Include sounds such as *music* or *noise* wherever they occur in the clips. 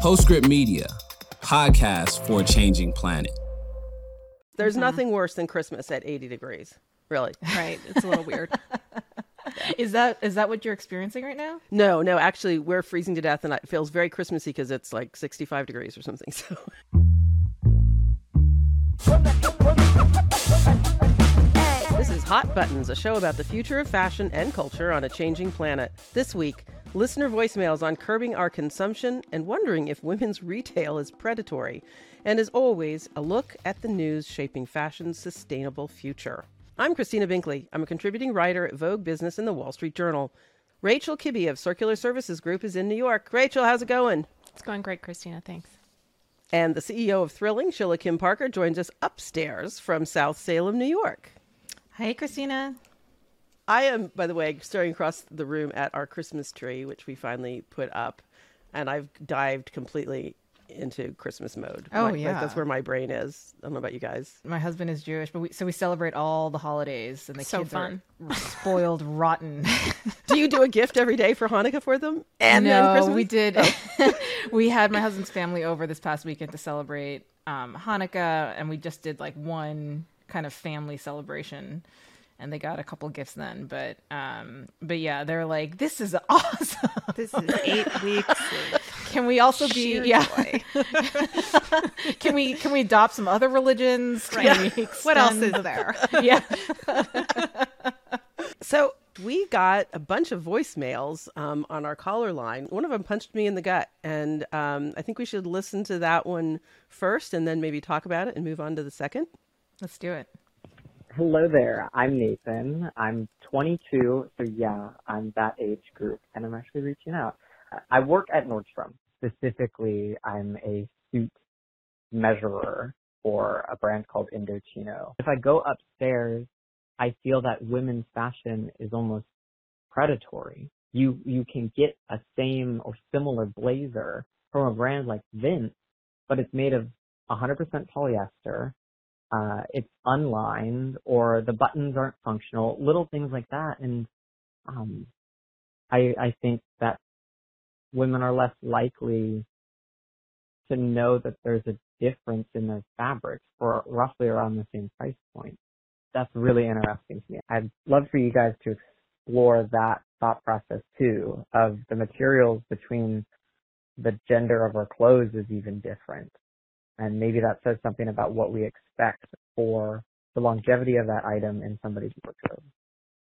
Postscript Media, podcast for a changing planet. There's mm-hmm. nothing worse than Christmas at 80 degrees. Really. Right. It's a little weird. *laughs* Is that is that what you're experiencing right now? No, no. Actually, we're freezing to death, and it feels very Christmassy because it's like 65 degrees or something. *laughs* So. This is Hot Buttons, a show about the future of fashion and culture on a changing planet. This week, listener voicemails on curbing our consumption and wondering if women's *laughs* retail is predatory. And as always, a look at the news shaping fashion's sustainable future. I'm Christina Binkley. I'm a contributing writer at Vogue Business and the Wall Street Journal. Rachel Kibbe of Circular Services Group is in New York. Rachel, how's it going? It's going great, Christina. Thanks. And the CEO of Thrilling, Shilla Kim-Parker, joins us upstairs from South Salem, New York. Hi, Christina. I am, by the way, staring across the room at our Christmas tree, which we finally put up, and I've dived completely into Christmas mode. Oh my, yeah, like, that's where my brain is. I don't know about you guys. My husband is Jewish, but we so we celebrate all the holidays, and the so kids fun. are *laughs* spoiled rotten. do you do a gift every day for Hanukkah for them? And no, we did. Oh. *laughs* we had my husband's family over this past weekend to celebrate um, Hanukkah, and we just did like one kind of family celebration and they got a couple gifts then. But um, but yeah, they're like, this is awesome. This is eight *laughs* weeks. Can we also be yeah? *laughs* can we can we adopt some other religions? Right. *laughs* What else is there? yeah. so we got a bunch of voicemails um, on our caller line. One of them punched me in the gut, and um, I think we should listen to that one first, and then maybe talk about it and move on to the second. Let's do it. Hello there. I'm Nathan. I'm 22, so yeah, I'm that age group, and I'm actually reaching out. I work at Nordstrom. Specifically, I'm a suit measurer for a brand called Indochino. If I go upstairs, I feel that women's fashion is almost predatory. You you can get a same or similar blazer from a brand like Vince, but it's made of 100% polyester uh, it's unlined or the buttons aren't functional, little things like that. And um, I, I think that women are less likely to know that there's a difference in those fabrics for roughly around the same price point. That's really interesting to me. I'd love for you guys to explore that thought process too of the materials between the gender of our clothes is even different. And maybe that says something about what we expect for the longevity of that item in somebody's wardrobe.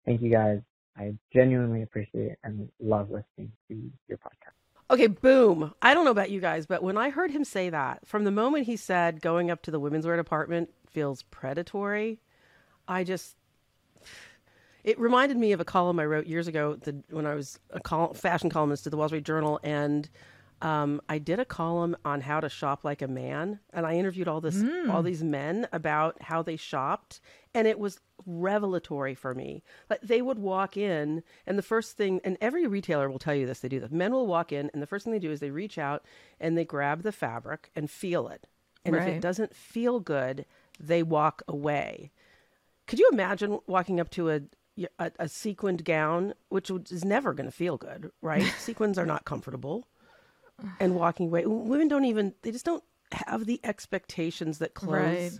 Thank you guys. I genuinely appreciate it and love listening to your podcast. Okay, boom. I don't know about you guys, but when I heard him say that, from the moment he said going up to the women's wear department feels predatory, I just it reminded me of a column I wrote years ago the, when I was a col- fashion columnist at the Wall Street Journal, and um, I did a column on how to shop like a man, and I interviewed all this mm. all these men about how they shopped, and it was revelatory for me. Like they would walk in, and the first thing, and every retailer will tell you this, they do this. Men will walk in, and the first thing they do is they reach out and they grab the fabric and feel it, and right. if it doesn't feel good, they walk away. Could you imagine walking up to a a, a sequined gown, which is never going to feel good, right? *laughs* Sequins are not comfortable and walking away. Women don't even they just don't have the expectations that clothes right.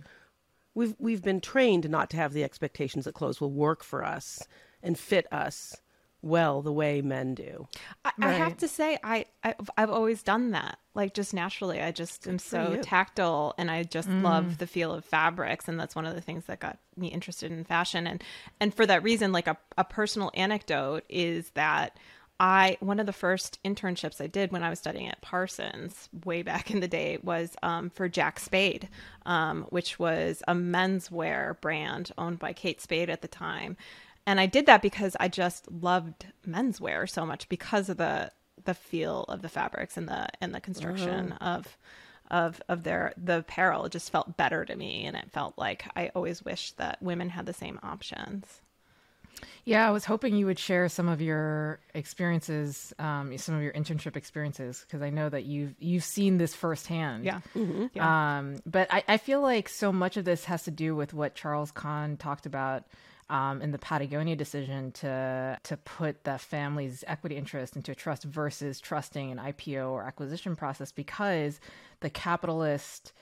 we've we've been trained not to have the expectations that clothes will work for us and fit us well the way men do. I, right. I have to say, I I've, I've, always done that, like just naturally. I just am so tactile, and I just mm. love the feel of fabrics, and that's one of the things that got me interested in fashion. And and for that reason, like a a personal anecdote is that I one of the first internships I did when I was studying at Parsons way back in the day was um, for Jack Spade, um, which was a menswear brand owned by Kate Spade at the time, and I did that because I just loved menswear so much because of the the feel of the fabrics and the and the construction of of of their the apparel. It just felt better to me, and it felt like I always wished that women had the same options. Yeah, I was hoping you would share some of your experiences, um, some of your internship experiences, because I know that you've you've seen this firsthand. Yeah. Mm-hmm. yeah. Um, but I, I feel like so much of this has to do with what Charles Conn talked about um, in the Patagonia decision to to put the family's equity interest into a trust versus trusting an IPO or acquisition process because the capitalist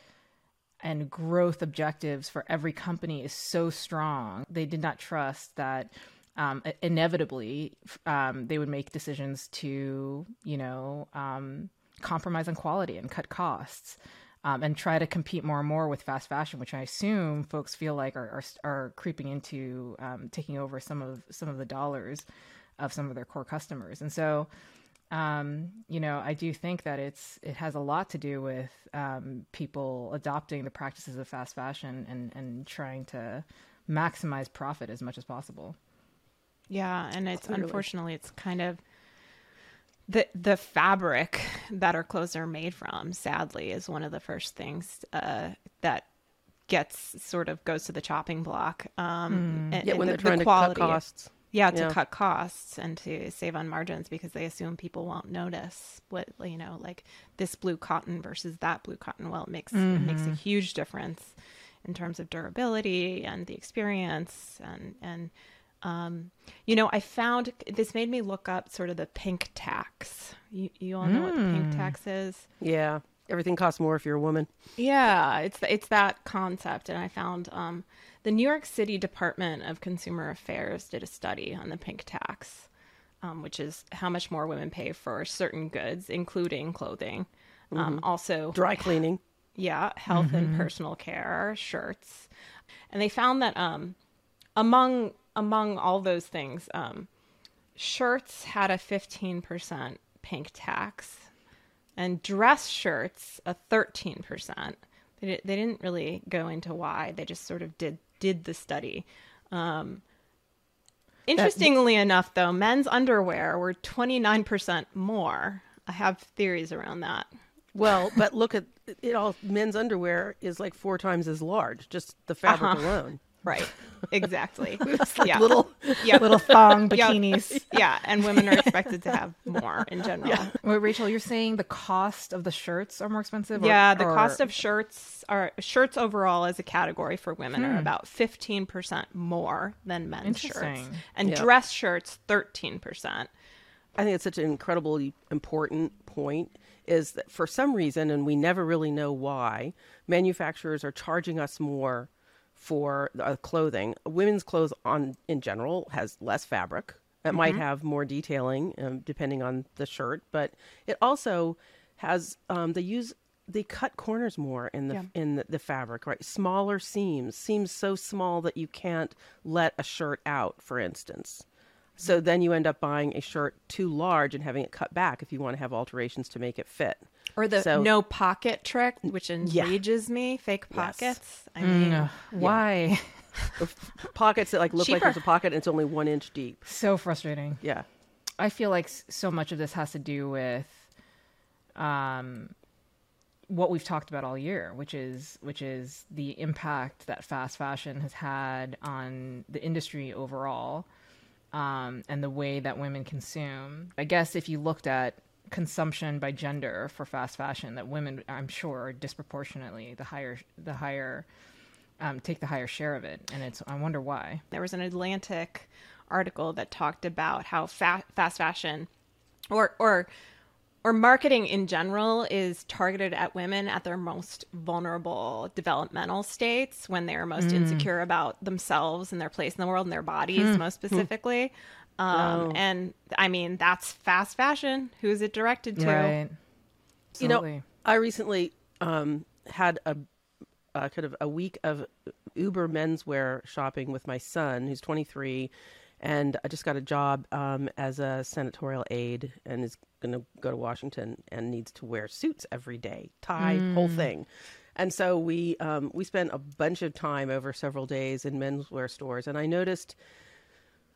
and growth objectives for every company is so strong. They did not trust that um, inevitably um, they would make decisions to, you know, um, compromise on quality and cut costs. Um, and try to compete more and more with fast fashion, which I assume folks feel like are are, are creeping into um, taking over some of some of the dollars of some of their core customers. And so, um, you know, I do think that it's it has a lot to do with um, people adopting the practices of fast fashion and and trying to maximize profit as much as possible. Yeah, and it's Clearly. unfortunately it's kind of the the fabric that our clothes are made from. Sadly, is one of the first things uh, that gets sort of goes to the chopping block. Um, mm. and, yeah, when the, they're trying the to cut costs. Yeah, to yeah. cut costs and to save on margins because they assume people won't notice what you know, like this blue cotton versus that blue cotton. Well, it makes mm-hmm. it makes a mm-hmm. huge difference in terms of durability and the experience and and um, you know, I found this made me look up sort of the pink tax. You, you all know mm. what the pink hmm. tax is? Yeah, everything costs more if you're a woman. Yeah, it's it's that concept, and I found um, the New York City Department of Consumer Affairs did a study on the pink tax, um, which is how much more women pay for certain goods, including clothing, um, mm-hmm. also dry cleaning. Yeah, health mm-hmm. and personal care, shirts, and they found that um, among among all those things, um, shirts had a fifteen percent pink tax, and dress shirts a thirteen percent. They, they didn't really go into why. They just sort of did did the study. Um, interestingly that, enough, though, men's underwear were 29% more. I have theories around that. Well, but look at it all. Men's underwear is like four times as large, just the fabric uh-huh. alone. Right. Exactly. *laughs* like yeah. little yeah. little thong *laughs* bikinis. Yeah. *laughs* yeah. And women are expected to have more in general. Yeah. Wait, Rachel, you're saying the cost of the shirts are more expensive? Or, yeah, the or... cost of shirts are shirts overall as a category for women hmm. are about 15% more than men's shirts. And yep. dress shirts 13%. I think it's such an incredibly important point is that for some reason, and we never really know why, manufacturers are charging us more for uh, clothing. Women's clothes on in general has less fabric. It mm-hmm. might have more detailing um, depending on the shirt, but it also has um, they use they cut corners more in the yeah. in the, the, fabric, right? Smaller seams, seams so small that you can't let a shirt out, for instance. So then you end up buying a shirt too large and having it cut back if you want to have alterations to make it fit. Or the so, no pocket trick, which enrages yeah. me. Fake pockets. Yes. I mean, mm, why? *laughs* pockets that like look Cheaper. like there's a pocket and it's only one inch deep. So frustrating. Yeah. I feel like so much of this has to do with um, what we've talked about all year, which is which is the impact that fast fashion has had on the industry overall, um, and the way that women consume. I guess if you looked at consumption by gender for fast fashion that women i'm sure disproportionately the higher the higher um, take the higher share of it and it's i wonder why there was an atlantic article that talked about how fa- fast fashion or or or marketing in general is targeted at women at their most vulnerable developmental states when they're most mm. insecure about themselves and their place in the world and their bodies mm. most specifically um, And I mean, that's fast fashion. Who is it directed to? Right. You know, I recently um, had a uh, kind of a week of Uber menswear shopping with my son, who's 23, and I just got a job um, as a senatorial aide and is going to go to Washington and needs to wear suits every day, tie, mm. whole thing. And so we um, we spent a bunch of time over several days in menswear stores, and I noticed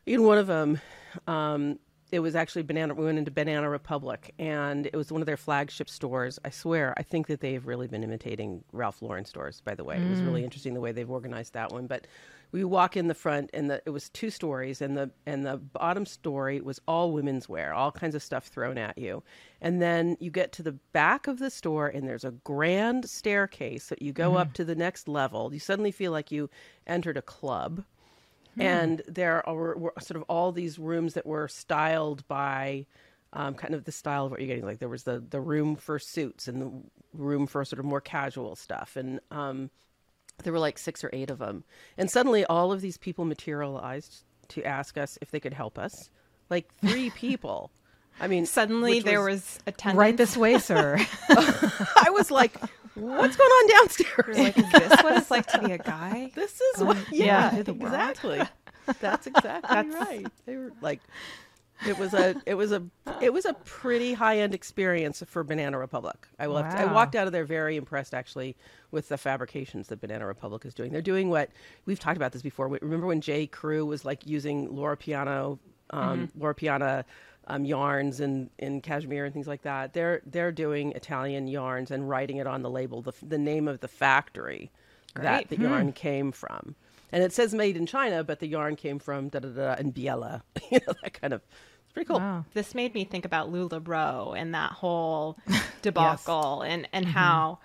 in one of them, um, it was actually Banana. We went into Banana Republic, and it was one of their flagship stores. I swear, I think that they've really been imitating Ralph Lauren stores. By the way, mm. it was really mm. interesting the way they've organized that one. But we walk in the front, and the, it was two stories, and the and the bottom story was all women's wear, all kinds of stuff thrown at you. And then you get to the back of the store, and there's a grand staircase that you go mm. up to the next level. You suddenly feel like you entered a club and there are were sort of all these rooms that were styled by um, kind of the style of what you're getting. Like there was the the room for suits and the room for sort of more casual stuff, and um, there were like six or eight of them. And suddenly, all of these people materialized to ask us if they could help us. Like three *laughs* people. I mean, suddenly there was, was attendance. Right this way, sir. *laughs* *laughs* I was like, "What's going on downstairs?" like, is this what it's like to be a guy? *laughs* This is what. Yeah, yeah exactly. That's exactly That's... right. They were like, it was a it was a it was a pretty high end experience for Banana Republic. I wow. I walked out of there very impressed actually with the fabrications that Banana Republic is doing. They're doing what we've talked about this before. Remember when J. Crew was like using Laura Piana um, mm-hmm. Loro Piana um, yarns and in cashmere and things like that. They're they're doing Italian yarns and writing it on the label the the name of the factory Great. that the hmm. yarn came from. And it says made in China, but the yarn came from da da da and Biella, *laughs* you know that kind of it's pretty cool. Wow. This made me think about LuLaRoe and that whole *laughs* debacle yes. and, and mm-hmm. how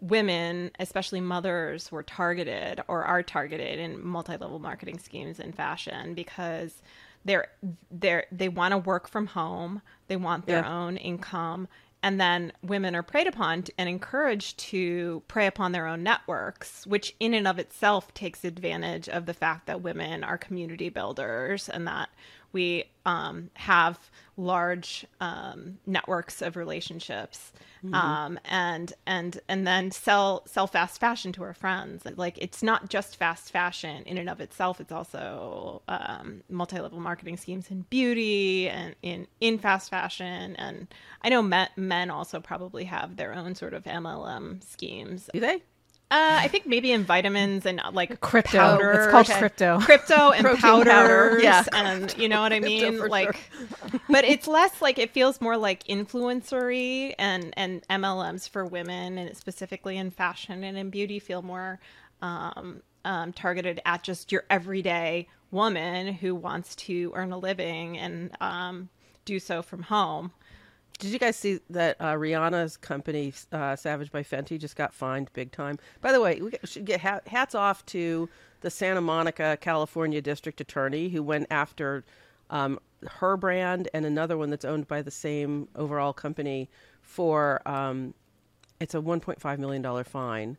women, especially mothers, were targeted or are targeted in multi-level marketing schemes in fashion because they're they're they want to work from home, they want their yeah. own income, and then women are preyed upon and encouraged to prey upon their own networks, which in and of itself takes advantage of the fact that women are community builders and that we um, have large um, networks of relationships mm-hmm. um, and and and then sell sell fast fashion to our friends. Like it's not just fast fashion in and of itself. It's also um, multi-level marketing schemes in beauty and in in fast fashion. And i know men, men also probably have their own sort of mlm schemes. Do they uh, I think maybe in vitamins and uh, like crypto. Powder, it's called okay. crypto. Crypto and powders, powder. yeah. and you know what I mean. like, sure. *laughs* but it's less like it feels more like influencery and and MLMs for women and specifically in fashion and in beauty feel more um, um, targeted at just your everyday woman who wants to earn a living and um, do so from home. Did you guys see that uh, Rihanna's company, uh, Savage by Fenty, just got fined big time? By the way, we should get hats off to the Santa Monica, California district attorney who went after um, her brand and another one that's owned by the same overall company for um, it's a 1.5 million dollar fine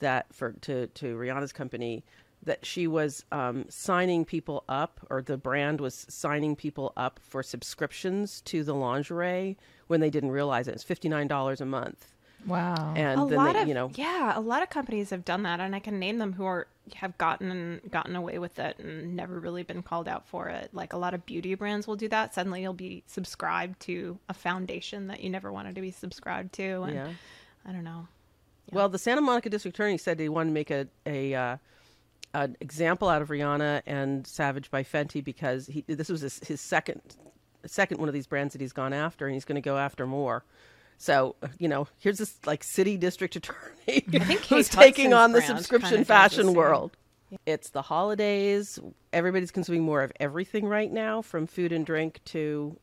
that for to to Rihanna's company that she was um, signing people up, or the brand was signing people up for subscriptions to the lingerie when they didn't realize it. It's fifty nine dollars a month. Wow. And a then lot they, of, you know, yeah, a lot of companies have done that, and I can name them who are have gotten gotten away with it and never really been called out for it. Like a lot of beauty brands will do that. Suddenly, you'll be subscribed to a foundation that you never wanted to be subscribed to, and yeah. I don't know. Yeah. Well, the Santa Monica district attorney said he wanted to make a a uh, an example out of Rihanna and Savage by Fenty because he this was his, his second second one of these brands that he's gone after, and he's going to go after more. So you know, here's this like city district *laughs* attorney who's taking on the subscription fashion world. Yeah. It's the holidays. Everybody's consuming more of everything right now, from food and drink to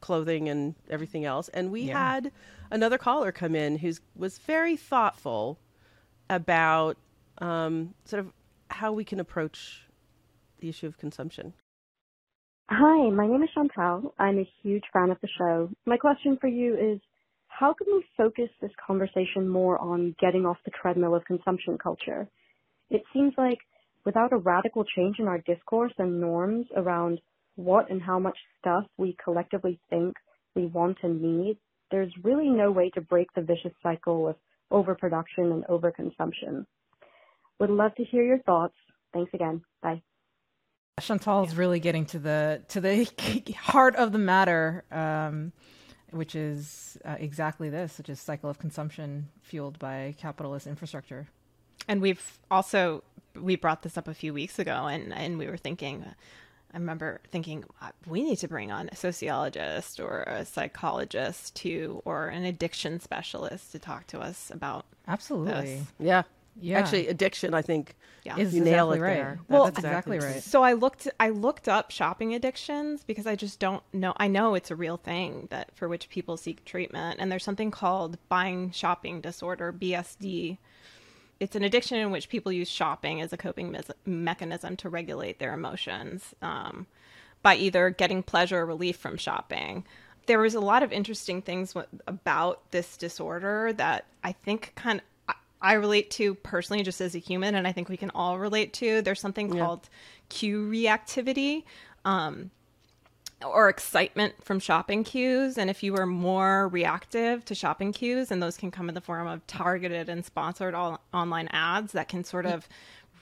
clothing and everything else. And we yeah. had another caller come in who was very thoughtful about um, sort of how we can approach the issue of consumption. Hi, my name is Chantal. I'm a huge fan of the show. My question for you is how can we focus this conversation more on getting off the treadmill of consumption culture? It seems like without a radical change in our discourse and norms around what and how much stuff we collectively think we want and need, there's really no way to break the vicious cycle of overproduction and overconsumption. Would love to hear your thoughts. Thanks again. Bye. Chantal is really getting to the to the *laughs* heart of the matter, um, which is uh, exactly this, which is cycle of consumption fueled by capitalist infrastructure. And we've also we brought this up a few weeks ago, and and we were thinking. I remember thinking uh, we need to bring on a sociologist or a psychologist to, or an addiction specialist to talk to us about. Absolutely, this. yeah. Yeah. Actually, addiction, I think, yeah. is you nail exactly it right. there. Well, That's exactly right. So I looked, I looked up shopping addictions because I just don't know. I know it's a real thing that for which people seek treatment, and there's something called buying shopping disorder (BSD), it's an addiction in which people use shopping as a coping me- mechanism to regulate their emotions um, by either getting pleasure or relief from shopping. There was a lot of interesting things w- about this disorder that I think kind of I relate to personally just as a human, and I think we can all relate to. There's something yeah. called cue reactivity. Um, or excitement from shopping cues. And if you are more reactive to shopping cues, and those can come in the form of targeted and sponsored all online ads that can sort of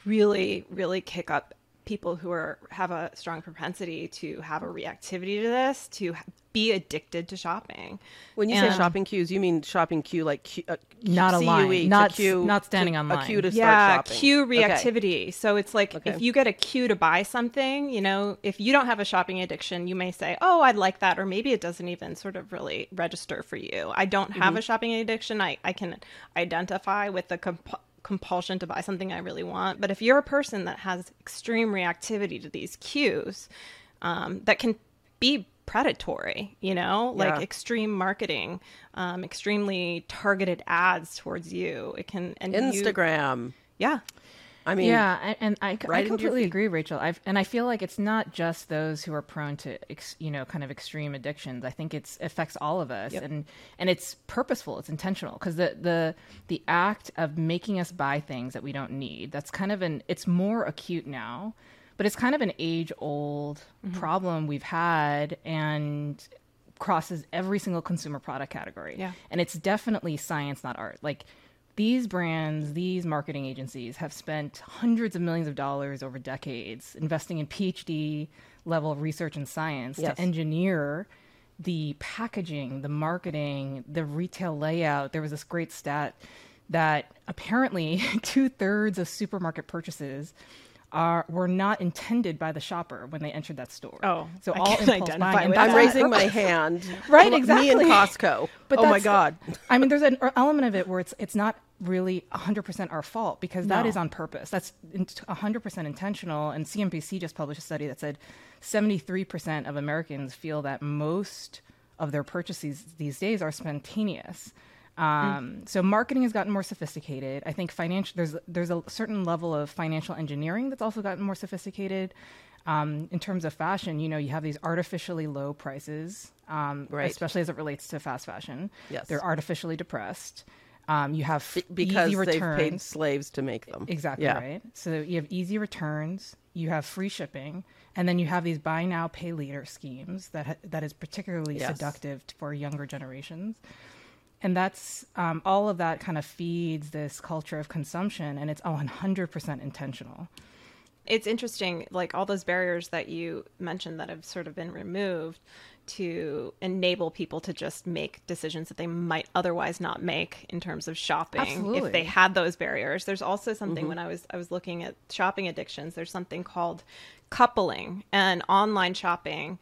really, really kick up people who are have a strong propensity to have a reactivity to this to be addicted to shopping. When you and say shopping cues, you mean shopping queue like Q, uh, not a line, not queue, not standing to, online. A cue to yeah, start shopping. cue reactivity. Okay. So it's like okay. if you get a cue to buy something, you know, if you don't have a shopping addiction, you may say, "Oh, I'd like that," or maybe it doesn't even sort of really register for you. I don't have mm-hmm. a shopping addiction. I I can identify with the comp- compulsion to buy something I really want. But if you're a person that has extreme reactivity to these cues, um, that can be predatory, you know, like yeah. extreme marketing, um, extremely targeted ads towards you. It can and Instagram. You, yeah. I mean, yeah, and, I, right I completely agree, Rachel. I've, and I feel like it's not just those who are prone to, ex, you know, kind of extreme addictions. I think it's affects all of us, yep. and and it's purposeful, it's intentional, because the the the act of making us buy things that we don't need. That's kind of an. It's more acute now, but it's kind of an age old mm-hmm. problem we've had, and crosses every single consumer product category. Yeah, and it's definitely science, not art. Like these brands, these marketing agencies have spent hundreds of millions of dollars over decades investing in PhD level research and science yes. to engineer the packaging, the marketing, the retail layout. There was this great stat that apparently *laughs* two thirds of supermarket purchases are were not intended by the shopper when they entered that store. Oh, so I all impulse buying. I'm raising my *laughs* hand. right, exactly. Me and Costco. But oh my god. I mean, there's an element of it where it's it's not really 100% our fault because that no. is on purpose. That's 100% intentional. And CNBC just published a study that said 73% of Americans feel that most of their purchases these days are spontaneous. Um, mm. So marketing has gotten more sophisticated. I think financial there's there's a certain level of financial engineering that's also gotten more sophisticated. Um, in terms of fashion, you know, you have these artificially low prices, um, right. especially as it relates to fast fashion. Yes, they're artificially depressed. Um, you have Be- because easy returns. they've paid slaves to make them. Exactly yeah. right. So you have easy returns. You have free shipping, and then you have these buy now, pay later schemes that ha- that is particularly yes. seductive for younger generations. And that's um, all of that kind of feeds this culture of consumption, and it's 100% intentional. It's interesting, like all those barriers that you mentioned that have sort of been removed to enable people to just make decisions that they might otherwise not make in terms of shopping Absolutely. if they had those barriers. There's also something mm-hmm. when I was I was looking at shopping addictions, there's something called coupling and online shopping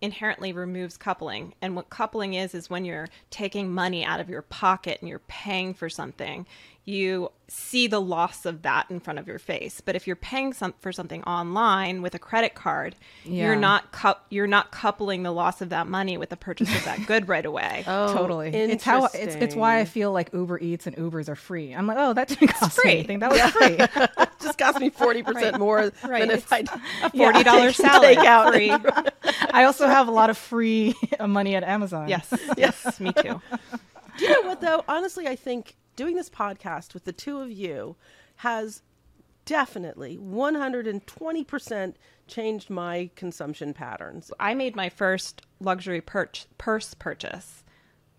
inherently removes coupling. And what coupling is is when you're taking money out of your pocket and you're paying for something you see the loss of that in front of your face. But if you're paying some for something online with a credit card, yeah. you're not cu- you're not coupling the loss of that money with the purchase of that good right away. *laughs* oh, totally. It's how it's it's why I feel like Uber Eats and Ubers are free. I'm like, oh, that didn't cost free. me anything. That was yeah. free. *laughs* just cost me forty percent *laughs* right. more right. than if I a forty dollars yeah, salad out. Free. I also have a lot of free money at Amazon. Yes, yes, me too. Do you know what though? Honestly, I think doing this podcast with the two of you has definitely 120% changed my consumption patterns. I made my first luxury purse purchase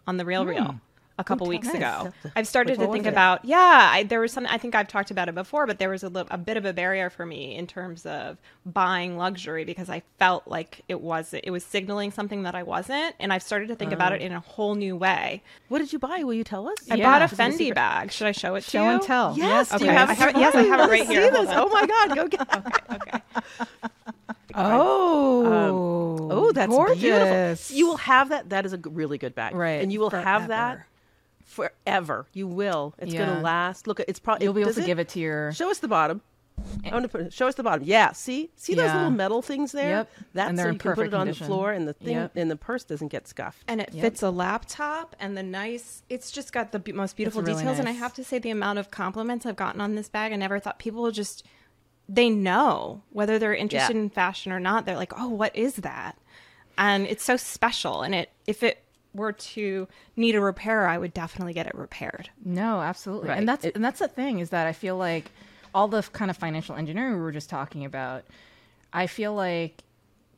on the Real hmm. Real. A couple weeks ago. I've started to think about yeah. I, there was something I think I've talked about it before, but there was a, li- a bit of a barrier for me in terms of buying luxury because I felt like it was it was signaling something that I wasn't, and I've started to think about it oh. in a whole new way. What did you buy? Will you tell us? I yeah. bought a Fendi bag. Should I show it to show you? and tell. Yes. Okay. Do you have, I have it, yes, I have it right here. Oh my god, go get. *laughs* it. okay. Okay. *laughs* Oh, um, oh, that's gorgeous. beautiful. You will have that. That is a really good bag, right? And you will Forever. have that forever. You will. It's yeah. gonna last. Look, it's probably you'll be able to it? give it to your. Show us the bottom. I want to put show us the bottom. Yeah, see, see those Yeah. little metal things there. Yep. That's And so they're you can put perfect it on condition. the floor, and the thing Yep. and the purse doesn't get scuffed. and it Yep. fits a laptop and the nice it's just got the be- most beautiful really details and i have to say the amount of compliments i've gotten on this bag i never thought people would just they know whether they're interested Yeah. in fashion or not they're like oh what is that and it's so special and it if it were to need a repair i would definitely get it repaired No, absolutely. Right. And that's It- and that's the thing is that I feel like all the kind of financial engineering we were just talking about, I feel like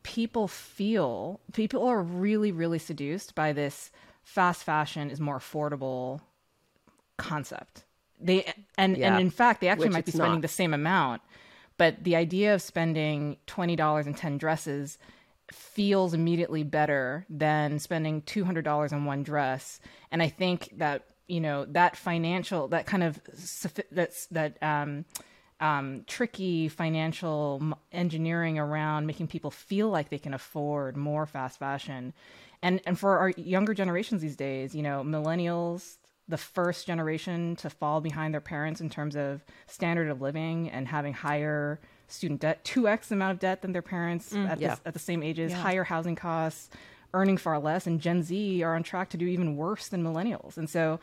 people feel people are really really seduced by this fast fashion is more affordable concept. They and Yeah. and in fact they actually Which might be spending not. the same amount, but the idea of spending twenty dollars in ten dresses feels immediately better than spending two hundred dollars on one dress. And I think that you know that financial that kind of that's that um, um, tricky financial engineering around making people feel like they can afford more fast fashion. And and for our younger generations these days, you know, millennials, the first generation to fall behind their parents in terms of standard of living and having higher student debt, 2x amount of debt than their parents at, Yeah. the, at the same ages, higher housing costs, earning far less, and Gen Z are on track to do even worse than millennials. And so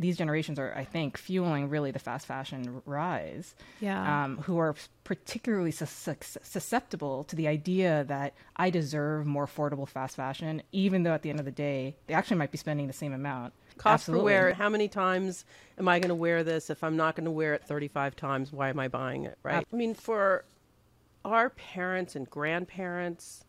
these generations are, I think, fueling really the fast fashion rise. Yeah. Um, who are particularly sus- susceptible to the idea that I deserve more affordable fast fashion, even though at the end of the day, they actually might be spending the same amount. Cost Absolutely. per wear. How many times am I going to wear this? If I'm not going to wear it 35 times, why am I buying it? Right. I mean, for our parents and grandparents,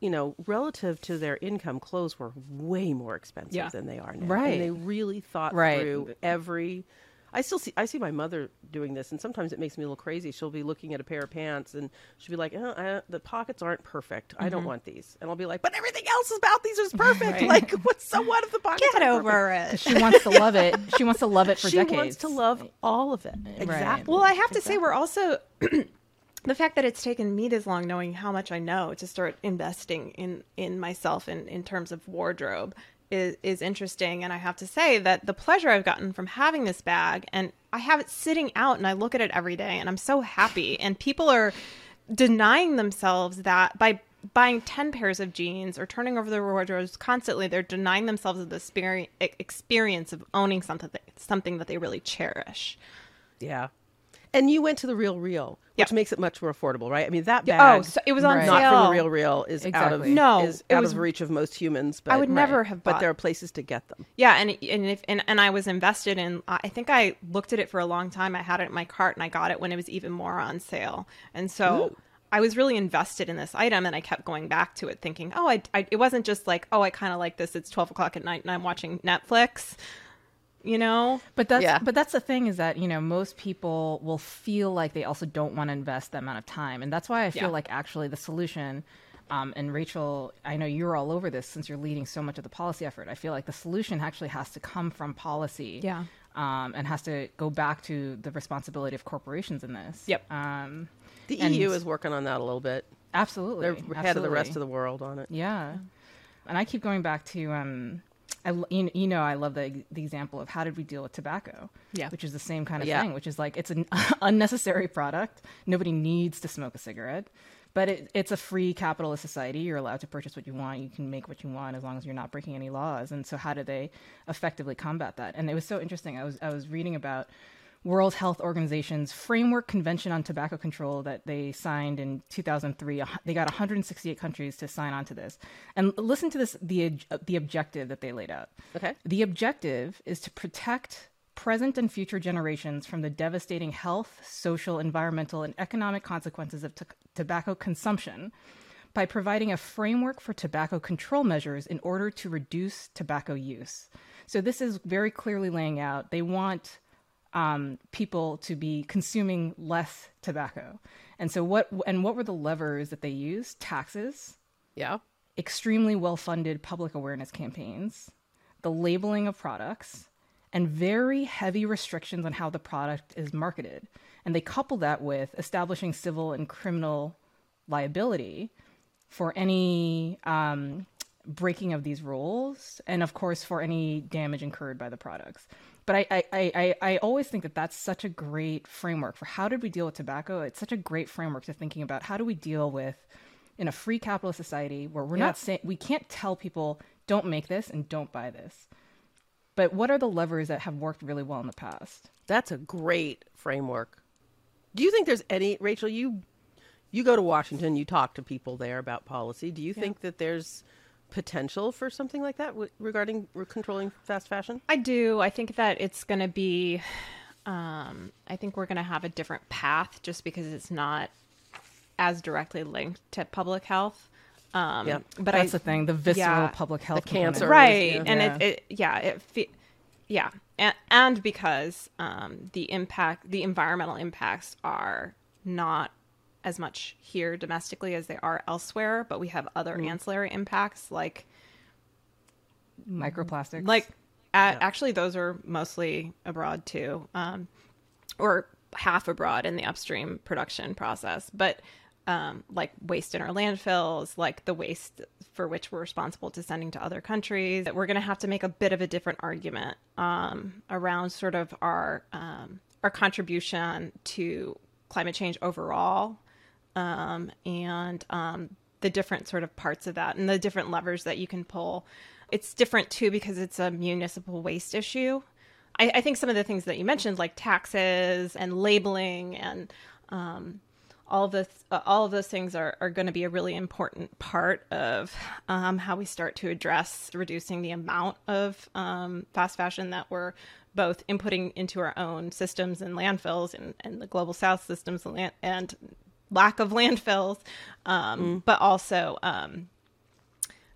you know, relative to their income, clothes were way more expensive Yeah. than they are now. Right. And they really thought Right. through every. I still see. I see my mother doing this, and sometimes it makes me a little crazy. She'll be looking at a pair of pants, and she'll be like, oh, I, "The pockets aren't perfect. I Mm-hmm. don't want these." And I'll be like, "But everything else about these is *laughs* perfect. Like, what's so what if the pockets get aren't perfect?" over it She wants to love it. She wants to love it for she decades. *laughs* She wants to love all of it. Exactly. Well, I have to say, we're also *clears throat* the fact that it's taken me this long, knowing how much I know, to start investing in in myself in in terms of wardrobe is is interesting. And I have to say that the pleasure I've gotten from having this bag, and I have it sitting out, and I look at it every day, and I'm so happy. And people are denying themselves that by buying 10 pairs of jeans or turning over their wardrobes constantly they're denying themselves the experience experience of owning something something that they really cherish Yeah. And you went to the RealReal, which Yeah. makes it much more affordable, right? I mean, that oh, bag. Oh, so it was on Right. not sale. from the RealReal is out of Exactly. No, is out was- of reach of most humans. But I would never have But there are places to get them. Yeah, and and if and, and I was invested in. I think I looked at it for a long time. I had it in my cart, and I got it when it was even more on sale. And so I was really invested in this item, and I kept going back to it, thinking, "Oh, I, I it wasn't just like, oh, I kind of like this. It's twelve o'clock at night, and I'm watching Netflix." You know, But that's Yeah. but that's the thing is that you know most people will feel like they also don't want to invest that amount of time, and that's why I feel Yeah. like actually the solution. Um, and Rachel, I know you're all over this since you're leading so much of the policy effort. I feel like the solution actually has to come from policy, Yeah. um, and has to go back to the responsibility of corporations in this. Yep. Um, The EU is working on that a little bit. absolutely, They're ahead of the rest of the world on it. Yeah. And I keep going back to, um, I, you know, I love the, the example of how did we deal with tobacco? Yeah. Which is the same kind of Yeah. thing, which is like it's an *laughs* unnecessary product. Nobody needs to smoke a cigarette, but it, it's a free capitalist society. You're allowed to purchase what you want. You can make what you want as long as you're not breaking any laws. And so, how do they effectively combat that? And it was so interesting. I was I was reading about World Health Organization's framework convention on tobacco control that they signed in 2003. They got 168 countries to sign on to this. And listen to this the the objective that they laid out. Okay. The objective is to protect present and future generations from the devastating health, social, environmental, and economic consequences of t- tobacco consumption by providing a framework for tobacco control measures in order to reduce tobacco use. So this is very clearly laying out they want um, people to be consuming less tobacco. And so what and what were the levers that they used? Taxes, Yeah. extremely well-funded public awareness campaigns, the labeling of products, and very heavy restrictions on how the product is marketed. And they couple that with establishing civil and criminal liability for any um, breaking of these rules, and of course for any damage incurred by the products. But I, I, I, I always think that that's such a great framework for how did we deal with tobacco. It's such a great framework to thinking about how do we deal with in a free capitalist society where we're not saying we can't tell people don't make this and don't buy this. But what are the levers that have worked really well in the past? That's a great framework. Do you think there's any Rachel? You you go to Washington, you talk to people there about policy. Do you yeah. think that there's potential for something like that w- regarding re- controlling fast fashion? I do. I think that it's going to be. Um, I think we're going to have a different path just because it's not as directly linked to public health. Um, yeah, but that's I, the thing, the visceral yeah, public health, the cancer, right? Yeah. And yeah. It, it, yeah, it, yeah, and, and because um, the impact, the environmental impacts are not as much here domestically as they are elsewhere, but we have other mm. ancillary impacts like microplastics. Like, yeah. actually, those are mostly abroad too, um, or half abroad in the upstream production process. But um, like waste in our landfills, like the waste for which we're responsible to sending to other countries. that We're going to have to make a bit of a different argument um, around sort of our um, our contribution to climate change overall, um, and um, the different sort of parts of that, and the different levers that you can pull. It's different too because it's a municipal waste issue. I, I think some of the things that you mentioned, like taxes and labeling and um, all of this, uh, all of those things are, are going to be a really important part of um, how we start to address reducing the amount of um, fast fashion that we're both inputting into our own systems and landfills and, and the global south systems and, and lack of landfills, um, mm. but also um,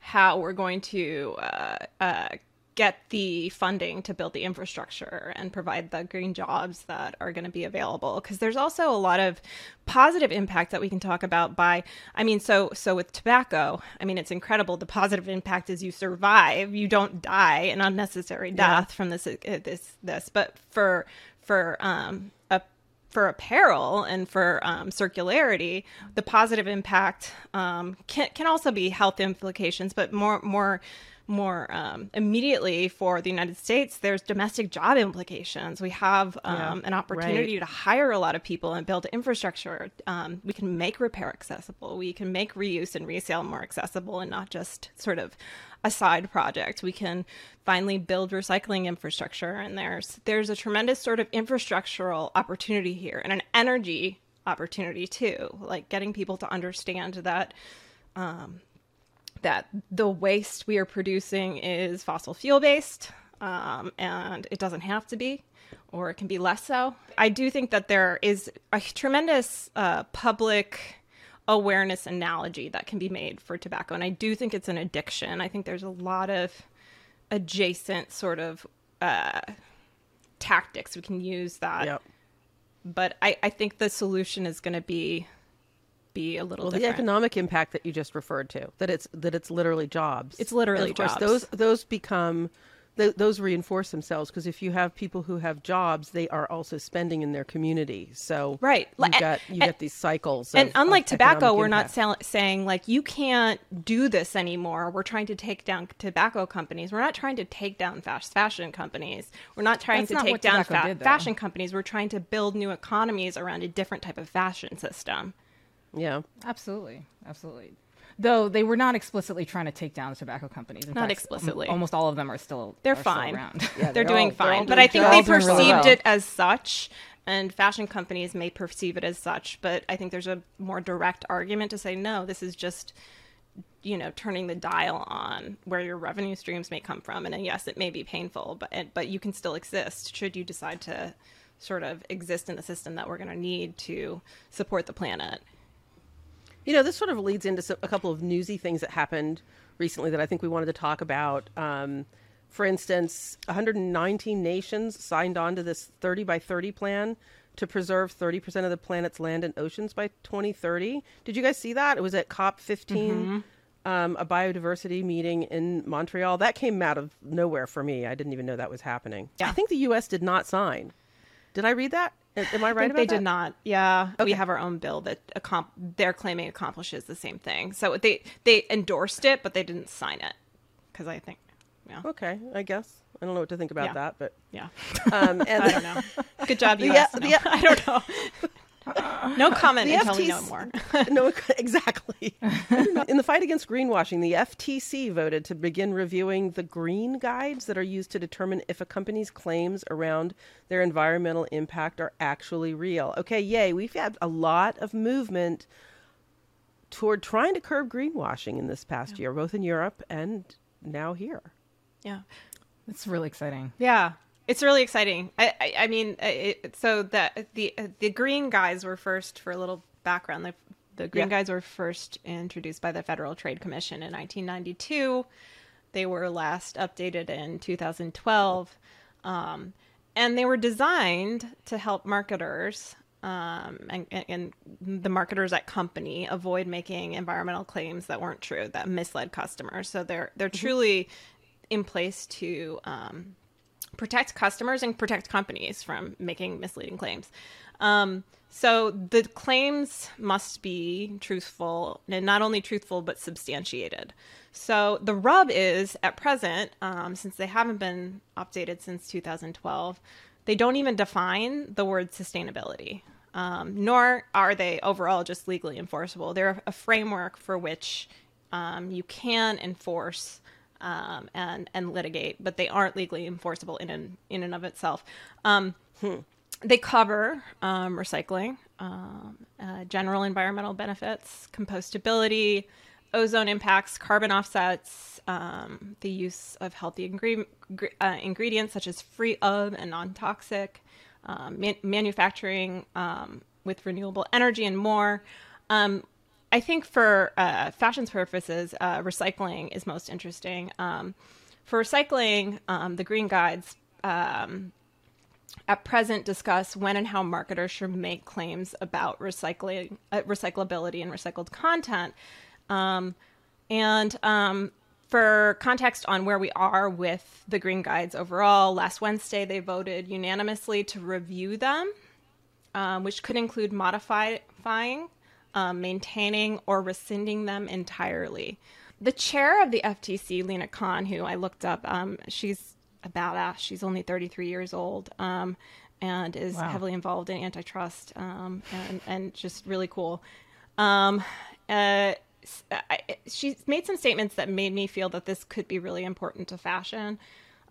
how we're going to uh, uh, get the funding to build the infrastructure and provide the green jobs that are going to be available because there's also a lot of positive impact that we can talk about by i mean so so with tobacco i mean it's incredible the positive impact is you survive you don't die an unnecessary death yeah. from this uh, this this but for for um a for apparel and for um, circularity, the positive impact um, can can also be health implications, but more more more um, immediately for the United States, there's domestic job implications. We have um, yeah, an opportunity right. to hire a lot of people and build infrastructure. Um, we can make repair accessible. We can make reuse and resale more accessible and not just sort of a side project. We can finally build recycling infrastructure, and there's there's a tremendous sort of infrastructural opportunity here and an energy opportunity too, like getting people to understand that um, that the waste we are producing is fossil fuel based, um, and it doesn't have to be, or it can be less so. I do think that there is a tremendous uh, public awareness analogy that can be made for tobacco, and I do think it's an addiction. I think there's a lot of adjacent sort of uh, tactics we can use that. Yep. But I, I think the solution is going to be be a little well, different. the economic impact that you just referred to that it's that it's literally jobs. It's literally of course, jobs. those those become th- those reinforce themselves because if you have people who have jobs they are also spending in their community. So right. you got you get these cycles and of, unlike of tobacco we're impact. not saying like you can't do this anymore. We're trying to take down tobacco companies. We're not trying to take down fast fashion companies. We're not trying That's to not take down fa- did, fashion companies. We're trying to build new economies around a different type of fashion system yeah, absolutely, absolutely. Though they were not explicitly trying to take down the tobacco companies. In not fact, explicitly. Almost all of them are still they're are fine. Still around. *laughs* Yeah, *laughs* they're, they're doing all, fine. They're but I think they perceived really well. it as such, and fashion companies may perceive it as such. But I think there's a more direct argument to say no. This is just you know turning the dial on where your revenue streams may come from and uh, yes it may be painful but but you can still exist should you decide to sort of exist in the system that we're going to need to support the planet you know, this sort of leads into a couple of newsy things that happened recently that I think we wanted to talk about. Um, for instance, 119 nations signed on to this 30 by 30 plan to preserve 30% of the planet's land and oceans by 2030. Did you guys see that? It was at COP 15, mm-hmm. um, a biodiversity meeting in Montreal. That came out of nowhere for me. I didn't even know that was happening. Yeah. I think the U.S. did not sign. Did I read that? Am I right? I they that? did not. Yeah, okay. we have our own bill that accom- they're claiming accomplishes the same thing. So they they endorsed it, but they didn't sign it. because I think, yeah, Okay, I guess I don't know what to think about Yeah. that, but yeah. um, and *laughs* I don't know. Good job, you. *laughs* Yeah, No, *laughs* I don't know. No comment The until we know FTC more. *laughs* no, *laughs* exactly. In the fight against greenwashing, the FTC voted to begin reviewing the green guides that are used to determine if a company's claims around their environmental impact are actually real. Okay, yay. We've had a lot of movement toward trying to curb greenwashing in this past year, both in Europe and now here. Yeah. It's really exciting. Yeah, it's really exciting. I, I, I mean, uh, it, so the the the green guides were first for a little background. The, the green Yeah. guys were first introduced by the Federal Trade Commission in 1992. They were last updated in 2012, um, and they were designed to help marketers. Um, and, and, and the marketers at company avoid making environmental claims that weren't true that misled customers. So they're they're truly in place to um, protect customers and protect companies from making misleading claims. Um, so the claims must be truthful, and not only truthful but substantiated. So the rub is, at present, um, since they haven't been updated since 2012, they don't even define the word sustainability. Um, nor are they overall just legally enforceable. They're a framework for which um, you can enforce um, and and litigate, but they aren't legally enforceable in and in and of itself. Um, They cover um, recycling, um, uh, general environmental benefits, compostability, ozone impacts, carbon offsets, um, the use of healthy ingre- uh, ingredients such as free of and non toxic, um, man- manufacturing um, with renewable energy, and more. Um, I think for uh, fashion's purposes, uh, recycling is most interesting. Um, for recycling, um, the green guides um, at present discuss when and how marketers should make claims about recycling, uh, recyclability, and recycled content. Um, and um, for context on where we are with the green guides overall, last Wednesday they voted unanimously to review them um, which could include modifying, um, maintaining, or rescinding them entirely. The chair of the FTC, Lina Khan, who I looked up, um, she's a badass. She's only 33 years old um, and is Wow. heavily involved in antitrust um, and, and just really cool. Um, uh, s- I- she's made some statements that made me feel that this could be really important to fashion.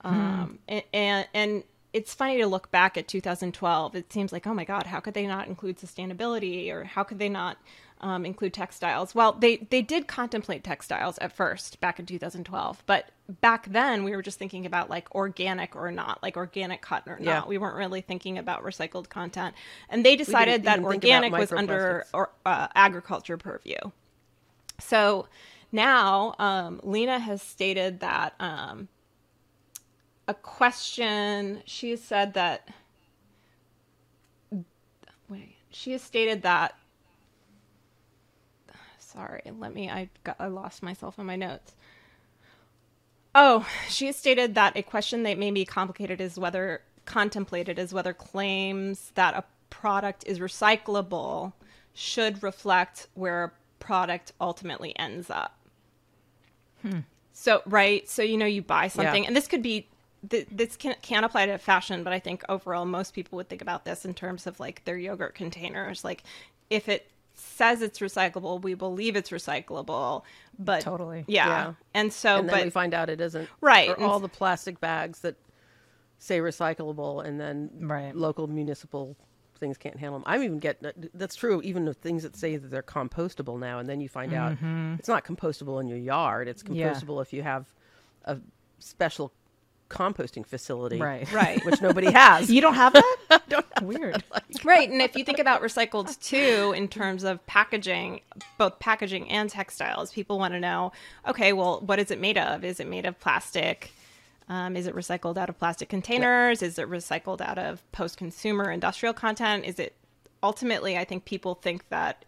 Um, a- and, and it's funny to look back at 2012. It seems like, oh my God, how could they not include sustainability or how could they not um, include textiles? Well, they, they did contemplate textiles at first back in 2012, but back then we were just thinking about like organic or not, like organic cotton or Yeah. not. We weren't really thinking about recycled content. And they decided that even think about organic was under or, uh, agriculture purview. So now um, Lina has stated that um, a question, she has said that, wait, she has stated that, sorry, let me, I, got, I lost myself in my notes. Oh, she has stated that a question that may be complicated is whether contemplated is whether claims that a product is recyclable should reflect where a product ultimately ends up. Hmm. So right, so you know you buy something, Yeah. and this could be th- this can can apply to fashion, but I think overall most people would think about this in terms of like their yogurt containers. Like if it says it's recyclable, we believe it's recyclable, but Totally. yeah. Yeah. And so, and then but we find out it isn't. Right, Or all the plastic bags that say recyclable and then Right. local municipal things can't handle them. I'm even getting uh, that's true. Even the things that say that they're compostable now, and then you find out mm-hmm. it's not compostable in your yard. It's Yeah. compostable if you have a special composting facility, Right. right. Which nobody has. *laughs* You don't have that? *laughs* Weird. *laughs* Right. And if you think about recycled too, in terms of packaging, both packaging and textiles, people want to know okay, well, what is it made of? Is it made of plastic? Um, is it recycled out of plastic containers? Is it recycled out of post consumer industrial content? Is it ultimately, I think people think that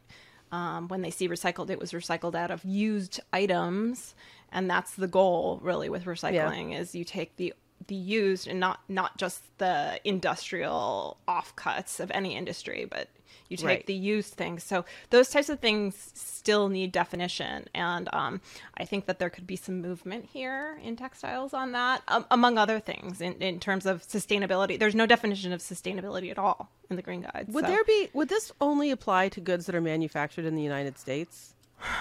um, when they see recycled, it was recycled out of used items. And that's the goal really with recycling is you take the the used and not not just the industrial offcuts of any industry, but you take Right. the used things. So those types of things still need definition, and um, I think that there could be some movement here in textiles on that, um, among other things. In, in terms of sustainability, there's no definition of sustainability at all in the Green Guide. Would so- there be? Would this only apply to goods that are manufactured in the United States?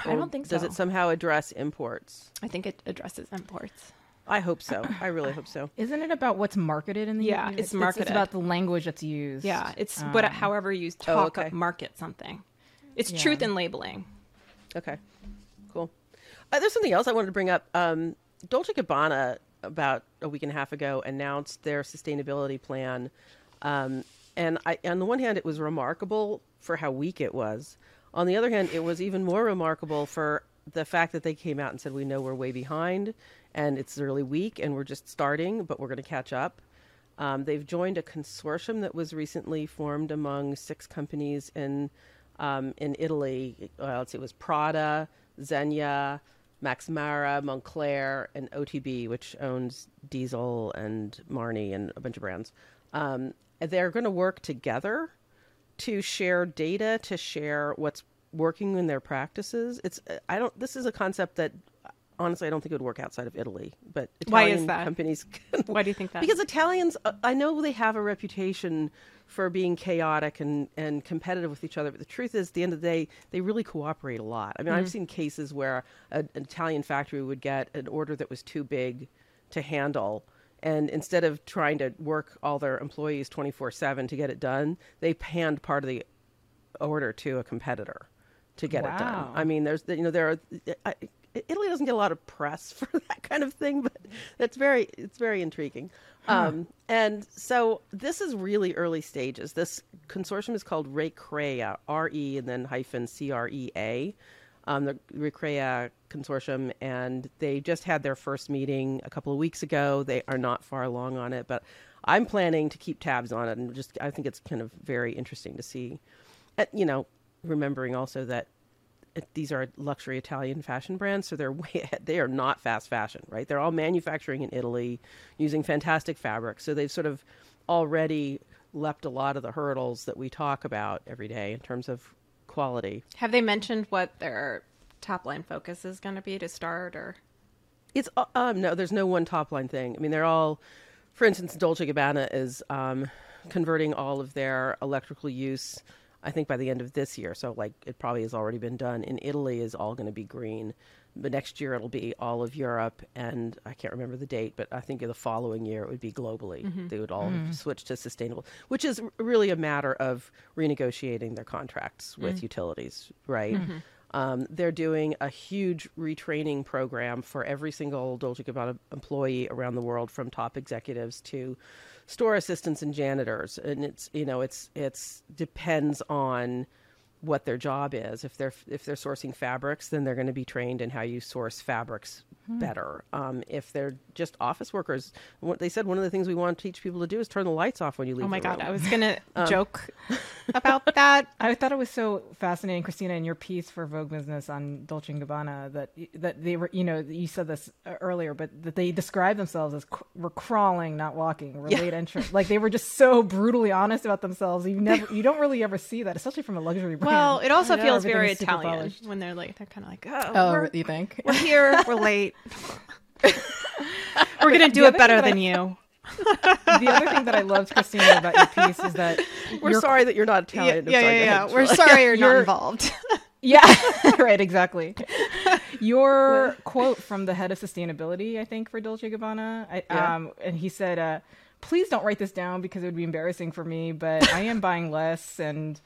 I don't think so. Does it somehow address imports? I think it addresses imports. I hope so. I really *coughs* hope so. Isn't it about what's marketed in the Yeah, United it's marketed. It's about the language that's used. Yeah, it's what Um, however you Oh, talk okay. market something. It's Yeah. truth in labeling. Okay, cool. Uh, there's something else I wanted to bring up. Um, Dolce Gabbana about a week and a half ago announced their sustainability plan, um, and I, on the one hand, it was remarkable for how weak it was. On the other hand, it was even more remarkable for the fact that they came out and said, "We know we're way behind, and it's really weak, and we're just starting, but we're going to catch up." Um, they've joined a consortium that was recently formed among six companies in um, in Italy. Uh, let's see, it was Prada, Zegna, Max Mara, Moncler, and OTB, which owns Diesel and Marni and a bunch of brands. Um, they're going to work together to share data, to share what's working in their practices. It's I don't. This is a concept that honestly I don't think it would work outside of Italy, but Why is that? companies. *laughs* Why do you think that? Because Italians, uh, I know they have a reputation for being chaotic and, and competitive with each other, but the truth is, at the end of the day, they really cooperate a lot. I mean, I've seen cases where a, an Italian factory would get an order that was too big to handle. And instead of trying to work all their employees 24 7 to get it done, they hand part of the order to a competitor to get it done. I mean, there's, you know, there are, I, Italy doesn't get a lot of press *laughs* for that kind of thing, but that's very, it's very intriguing. Um, and so this is really early stages. This consortium is called RECREA, R E and then hyphen C R E A, um, the RECREA consortium, and they just had their first meeting a couple of weeks ago. They are not far along on it, but I'm planning to keep tabs on it, and just I think it's kind of very interesting to see. Uh, you know, remembering also that these are luxury Italian fashion brands, so they're *laughs* way ahead. They are not fast fashion, right? They're all manufacturing in Italy using fantastic fabrics. So they've sort of already leapt a lot of the hurdles that we talk about every day in terms of quality. Have they mentioned what their top line focus is going to be to start or It's uh, um no, there's no one top line thing. I mean, they're all, for instance, Dolce Gabbana is um, converting all of their electrical use. I think by the end of this year, so like it probably has already been done. In Italy, is all going to be green. But next year it'll be all of Europe, and I can't remember the date, but I think the following year it would be globally. Mm-hmm. They would all mm-hmm. switch to sustainable, which is really a matter of renegotiating their contracts with mm. utilities, right? Mm-hmm. Um, they're doing a huge retraining program for every single Dolce Gabbana employee around the world, from top executives to store assistants and janitors. And it's you know it's it's depends on what their job is. If they're if they're sourcing fabrics, then they're going to be trained in how you source fabrics better. Um, if they're just office workers, what they said one of the things we want to teach people to do is turn the lights off when you leave. Oh my god, room. I was going *laughs* to joke *laughs* about that. *laughs* I thought it was so fascinating, Christina, in your piece for Vogue Business on Dolce and Gabbana that that they were, you know, you said this earlier, but that they describe themselves as cr- we're crawling, not walking, we're late entrance. Like they were just so brutally honest about themselves. You never, you don't really ever see that, especially from a luxury brand. Well, it also feels very Italian polished. when they're like they're kind of like, "Oh, Oh, we're, you think? we're here, we're *laughs* late. we're going to do it better thing that than you." the other thing that I loved, Christina, about your piece is that *laughs* We're your sorry that you're not Italian. I'm yeah, yeah. yeah. We're Shirley. sorry you're *laughs* not You're- involved. Yeah, right, exactly. Your quote from the head of sustainability, I think, for Dolce Gabbana, I, Yeah. um, and he said, uh, "Please don't write this down because it would be embarrassing for me, but I am buying less, and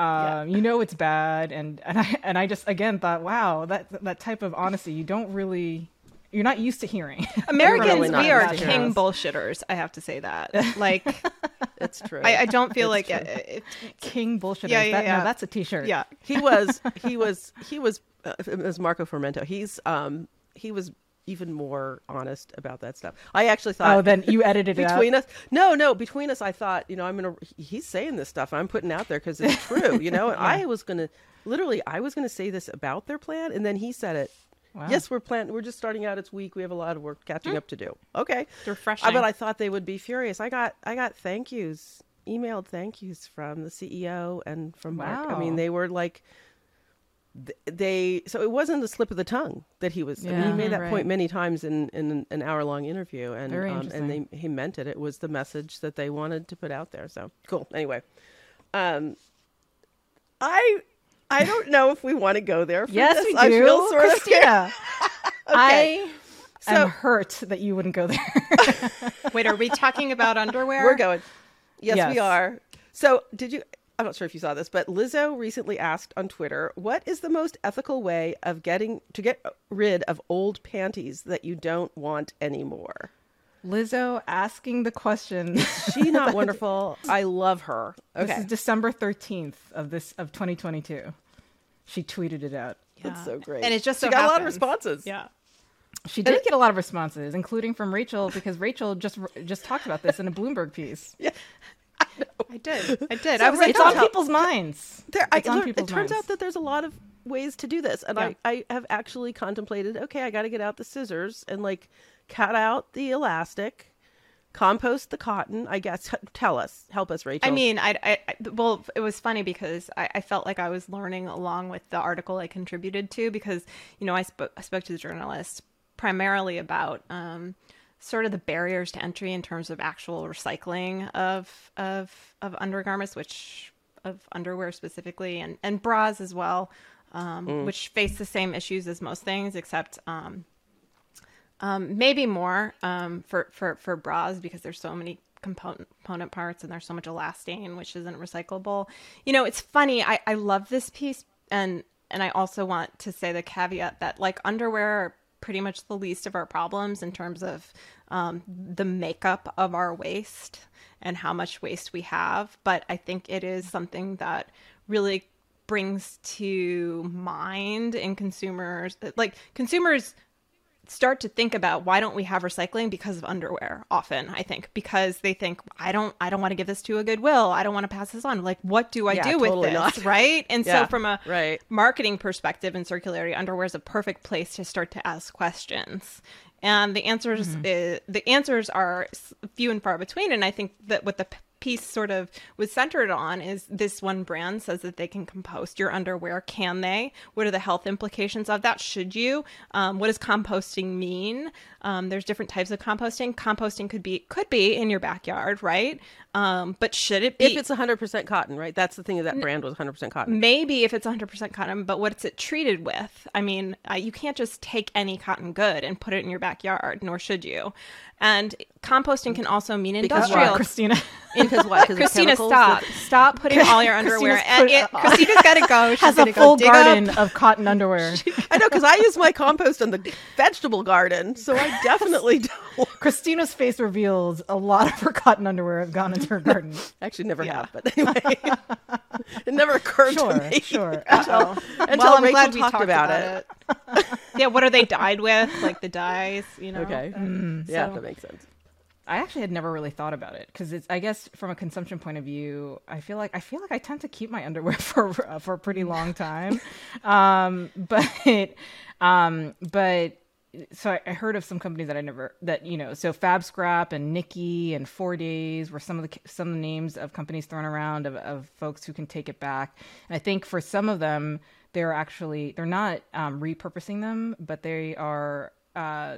um, you know it's bad." And and I and I just again thought, wow, that that type of honesty you don't really, you're not used to hearing. *laughs* Americans, Really we are king heroes. bullshitters. I have to say that. Like, *laughs* It's true. I, I don't feel like it, it, King bullshit. Yeah, yeah, that, yeah. No, that's a T-shirt. yeah. he was he was he was uh, as Marco Fermento. He's um he was even more honest about that stuff. I actually thought Oh, then you edited it out. between us. No, no, between us, I thought you know I'm gonna. He's saying this stuff. I'm putting out there because it's *laughs* true. You know, and I was gonna literally I was gonna say this about their plan, and then he said it. Wow. Yes, we're planning. We're just starting out its week. We have a lot of work catching mm. up to do. Okay, it's refreshing. I, but I thought they would be furious. I got I got thank yous, emailed thank yous from the CEO and from wow. Mark. I mean, they were like, they. So it wasn't a slip of the tongue that he was. Yeah, I mean, he made that right. point many times in in an hour long interview, and um, and they he meant it. It was the message that they wanted to put out there. So cool. Anyway, um, I I don't know if we want to go there. yes, this. we do. I feel sort Christina, of *laughs* okay. I so, am hurt that you wouldn't go there. *laughs* Wait, are we talking about *laughs* underwear? We're going. Yes, yes, we are. So, did you? I'm not sure if you saw this, but Lizzo recently asked on Twitter, "What is the most ethical way of getting to get rid of old panties that you don't want anymore?" Lizzo asking the question. she not *laughs* wonderful? I love her. Okay. This is December 13th of this of 2022. She tweeted it out. Yeah. That's so great. And it just she got happens. a lot of responses. Yeah. She did get a lot of responses, including from Rachel, because Rachel just just talked about this in a Bloomberg piece. *laughs* Yeah. I did. I did. So I was like, it's on people's minds. *laughs* There, I, on people's it turns minds. out that there's a lot of ways to do this, and yeah. I, I have actually contemplated. Okay, I got to get out the scissors and like cut out the elastic, compost the cotton. I guess. *laughs* Tell us, help us, Rachel. I mean, I, I, well, it was funny because I, I, felt like I was learning along with the article I contributed to because you know I, spoke I spoke to the journalist primarily about um, sort of the barriers to entry in terms of actual recycling of of of undergarments, which of underwear specifically, and and bras as well, um, mm. which face the same issues as most things, except um, um, maybe more um, for, for, for bras because there's so many component, component parts and there's so much elastane, which isn't recyclable. You know, it's funny. I, I love this piece. And, and I also want to say the caveat that like underwear pretty much the least of our problems in terms of um, the makeup of our waste and how much waste we have. But I think it is something that really brings to mind in consumers like consumers start to think about why don't we have recycling because of underwear often i think because they think i don't i don't want to give this to a goodwill i don't want to pass this on like what do i yeah, do totally with this not. right and yeah, so from a right. marketing perspective and circularity underwear is a perfect place to start to ask questions and the answers mm-hmm. is, the answers are few and far between and i think that what the piece sort of was centered on is this one brand says that they can compost your underwear. Can they? What are the health implications of that? Should you? Um, what does composting mean? Um, there's different types of composting. Composting could be could be in your backyard, right? Um, but should it be if it's 100% cotton, right? That's the thing of that brand was 100% cotton. Maybe if it's 100% cotton, but what's it treated with? I mean, uh, you can't just take any cotton good and put it in your backyard, nor should you. And composting can also mean industrial. *laughs* Because Christina. because what? Christina, stop! Stop putting all your underwear. and it, Christina's *laughs* got to go. She's has a full garden up. of cotton underwear. *laughs* I know because I use my compost in the vegetable garden, so I definitely don't. Christina's face reveals a lot of her cotton underwear have gone into her garden. Actually, never yeah. have, but anyway, it never occurred sure, to me. Sure, until, until well, I'm Rachel glad we talked, talked about, about, it. it. yeah, what are they dyed with? Like the dyes, you know? Okay, mm, yeah, so. Makes sense. I actually had never really thought about it because it's. I guess from a consumption point of view, I feel like I feel like I tend to keep my underwear *laughs* for uh, for a pretty long time, *laughs* um, but um, but so I, I, heard of some companies that I never that you know so Fab Scrap and Knickey and For Days were some of the some of the names of companies thrown around of, of folks who can take it back. And I think for some of them, they're actually they're not um, repurposing them, but they are uh,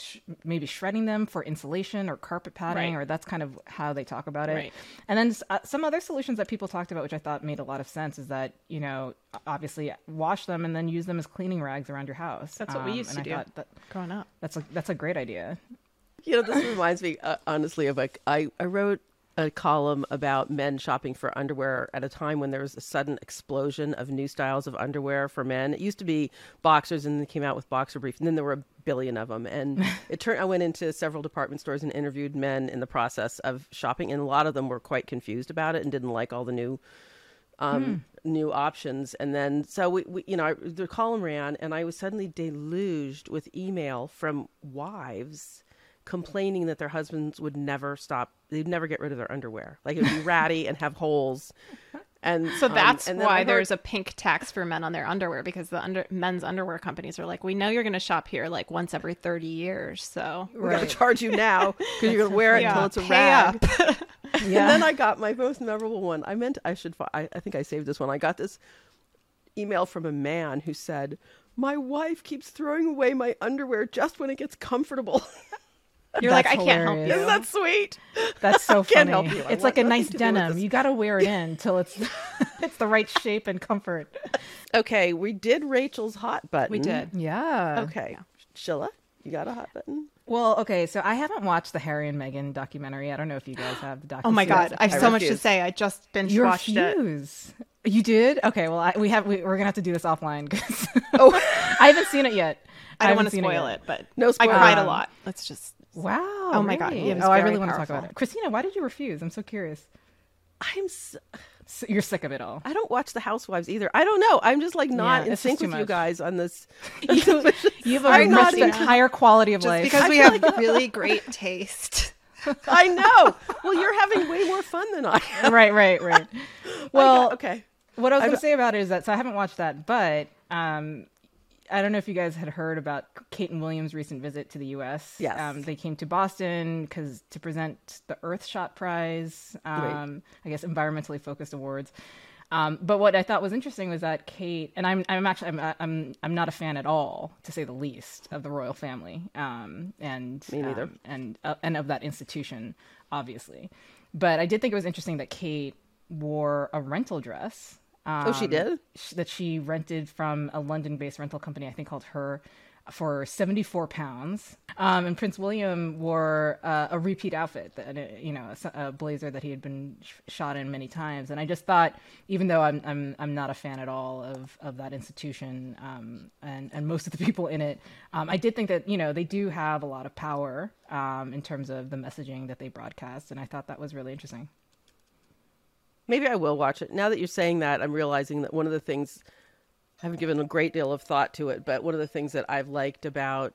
sh- maybe shredding them for insulation or carpet padding, right. or that's kind of how they talk about it. Right. And then uh, some other solutions that people talked about, which I thought made a lot of sense, is that you know obviously wash them and then use them as cleaning rags around your house. That's what um, we used to do that, growing up. That's a that's a great idea. You know, this reminds me uh, honestly of like I I wrote a column about men shopping for underwear at a time when there was a sudden explosion of new styles of underwear for men. It used to be boxers, and then they came out with boxer briefs, and then there were a billion of them. And *laughs* it turned. I went into several department stores and interviewed men in the process of shopping, and a lot of them were quite confused about it and didn't like all the new. Um, hmm. new options and then so we, we you know I, the column ran and i was suddenly deluged with email from wives complaining that their husbands would never stop they'd never get rid of their underwear like it would be ratty and have holes And So um, that's and why heard- there's a pink tax for men on their underwear because the under men's underwear companies are like, we know you're going to shop here like once every 30 years. So we're gonna charge you now because you're gonna wear it *laughs* until it's a pay rag. up. *laughs* And then I got my most memorable one. I meant I should. fi- I, I think I saved this one. I got this email from a man who said, "My wife keeps throwing away my underwear just when it gets comfortable." *laughs* you're like, I That's can't help you. Isn't that sweet? That's so *laughs* funny. can't help you. It's want like a nice to do with denim. You got to wear it *laughs* in till it's *laughs* it's the right shape and comfort. Okay, we did Rachel's hot button. We did. Yeah. Okay, Shilla, you got a hot button? Well, okay, so I haven't watched the Harry and Meghan documentary. I don't know if you guys have the documentary. *gasps* Oh my. God. I have I so much to say. I just binge You watched it. refuse. You did? Okay, well, I, we have we, we're gonna have to do this offline because oh, I haven't seen it yet. I don't want to spoil yet. it, but No I spoilers. cried a Um, lot. Let's just. Wow. Oh my God, really? it was oh, I very really want to talk about it. Christina, why did you refuse? I'm so curious. I'm. S- So you're sick of it all. I don't watch the Housewives either. I don't know. I'm just like not Yeah, in sync with too you guys on this. *laughs* You, *laughs* you have a I'm not much into- higher quality of Just life. because I we feel have really great taste. *laughs* I know. Well, you're having way more fun than I am. right, right, right. Well, Well, okay. What I was going to say about it is that so I haven't watched that, but um, I don't know if you guys had heard about Kate and Williams' recent visit to the U.S. Yes. um, they came to Boston because to present the Earthshot Prize, um, I guess environmentally focused awards. Um, but what I thought was interesting was that Kate and I'm I'm actually I'm I'm I'm not a fan at all, to say the least, of the royal family. Um, and Me neither. um, and uh, and of that institution, obviously. But I did think it was interesting that Kate wore a rental dress. Oh, she um, did? That she rented from a London-based rental company, I think called HURR, for seventy-four pounds. Um, and Prince William wore uh, a repeat outfit, that, uh, you know, a blazer that he had been sh- shot in many times. And I just thought, even though I'm I'm I'm not a fan at all of of that institution um, and and most of the *laughs* people in it, um, I did think that you know they do have a lot of power um, in terms of the messaging that they broadcast, and I thought that was really interesting. Maybe I will watch it. Now that you're saying that, I'm realizing that one of the things I haven't given a great deal of thought to it, but one of the things that I've liked about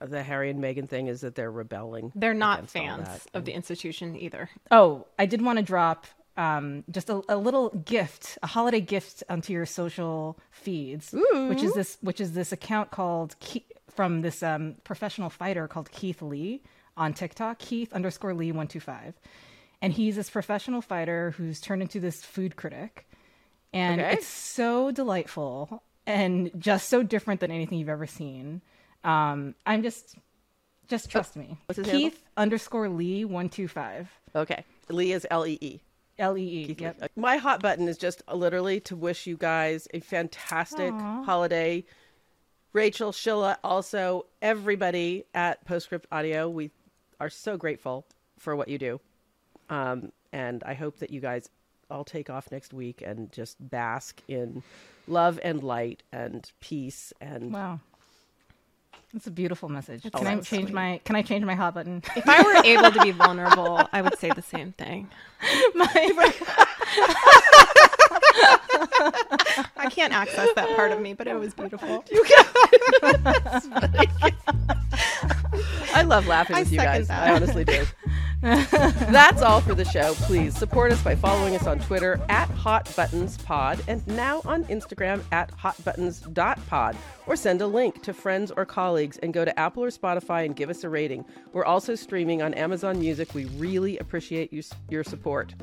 the Harry and Meghan thing is that they're rebelling. They're not fans that. of the institution either. Oh, I did want to drop um, just a, a little gift, a holiday gift onto your social feeds, which is this, which is this account called Ke- from this um, professional fighter called Keith Lee on TikTok, Keith underscore Lee one two five, and he's this professional fighter who's turned into this food critic, and Okay. it's so delightful and just so different than anything you've ever seen. Um, I'm just, just trust me. what's his handle? Keith underscore Lee one two five. Okay. Lee is L E E. L E E. Yep. My hot button is just literally to wish you guys a fantastic holiday. Rachel, Shilla, also everybody at Postscript Audio, we are so grateful for what you do. Um, and I hope that you guys all take off next week and just bask in love and light and peace and Wow. That's a beautiful message. That's can I change sweet. my can I change my hot button? If I were *laughs* able to be vulnerable, I would say the same thing. *laughs* I can't access that part of me, but it was beautiful. *laughs* I love laughing I with you guys. that. I honestly do. *laughs* That's all for the show. Please support us by following us on Twitter at Hot Buttons Pod and now on Instagram at hotbuttons.pod or send a link to friends or colleagues and go to Apple or Spotify and give us a rating. We're also streaming on Amazon Music. We really appreciate you, your support.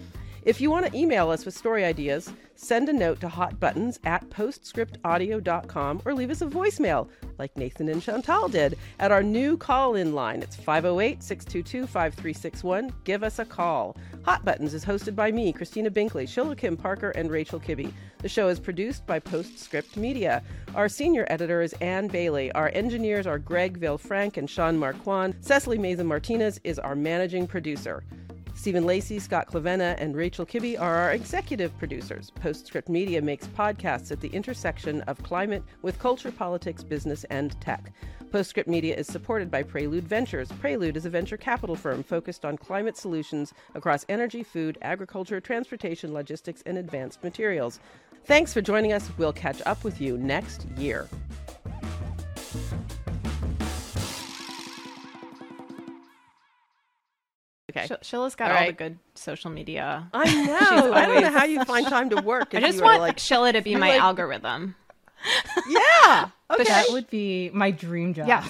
If you want to email us with story ideas, send a note to hotbuttons at postscriptaudio.com or leave us a voicemail, like Nathan and Chantal did, at our new call in line. It's 508 622 5361. Give us a call. Hot Buttons is hosted by me, Christina Binkley, Shilla Kim Parker, and Rachel Kibbe. The show is produced by Postscript Media. Our senior editor is Ann Bailey. Our engineers are Greg Villefranc and Sean Marquand. Cecily Mason Martinez is our managing producer. Stephen Lacey, Scott Clavenna, and Rachel Kibbe are our executive producers. Postscript Media makes podcasts at the intersection of climate with culture, politics, business, and tech. Postscript Media is supported by Prelude Ventures. Prelude is a venture capital firm focused on climate solutions across energy, food, agriculture, transportation, logistics, and advanced materials. Thanks for joining us. We'll catch up with you next year. Okay. Sh- Shilla's got All all, the good social media. I *laughs* know. I don't know how you find time to work. *laughs* I if just want like, Shilla to be my like- algorithm. *laughs* yeah. Okay. That would be my dream job. Yes.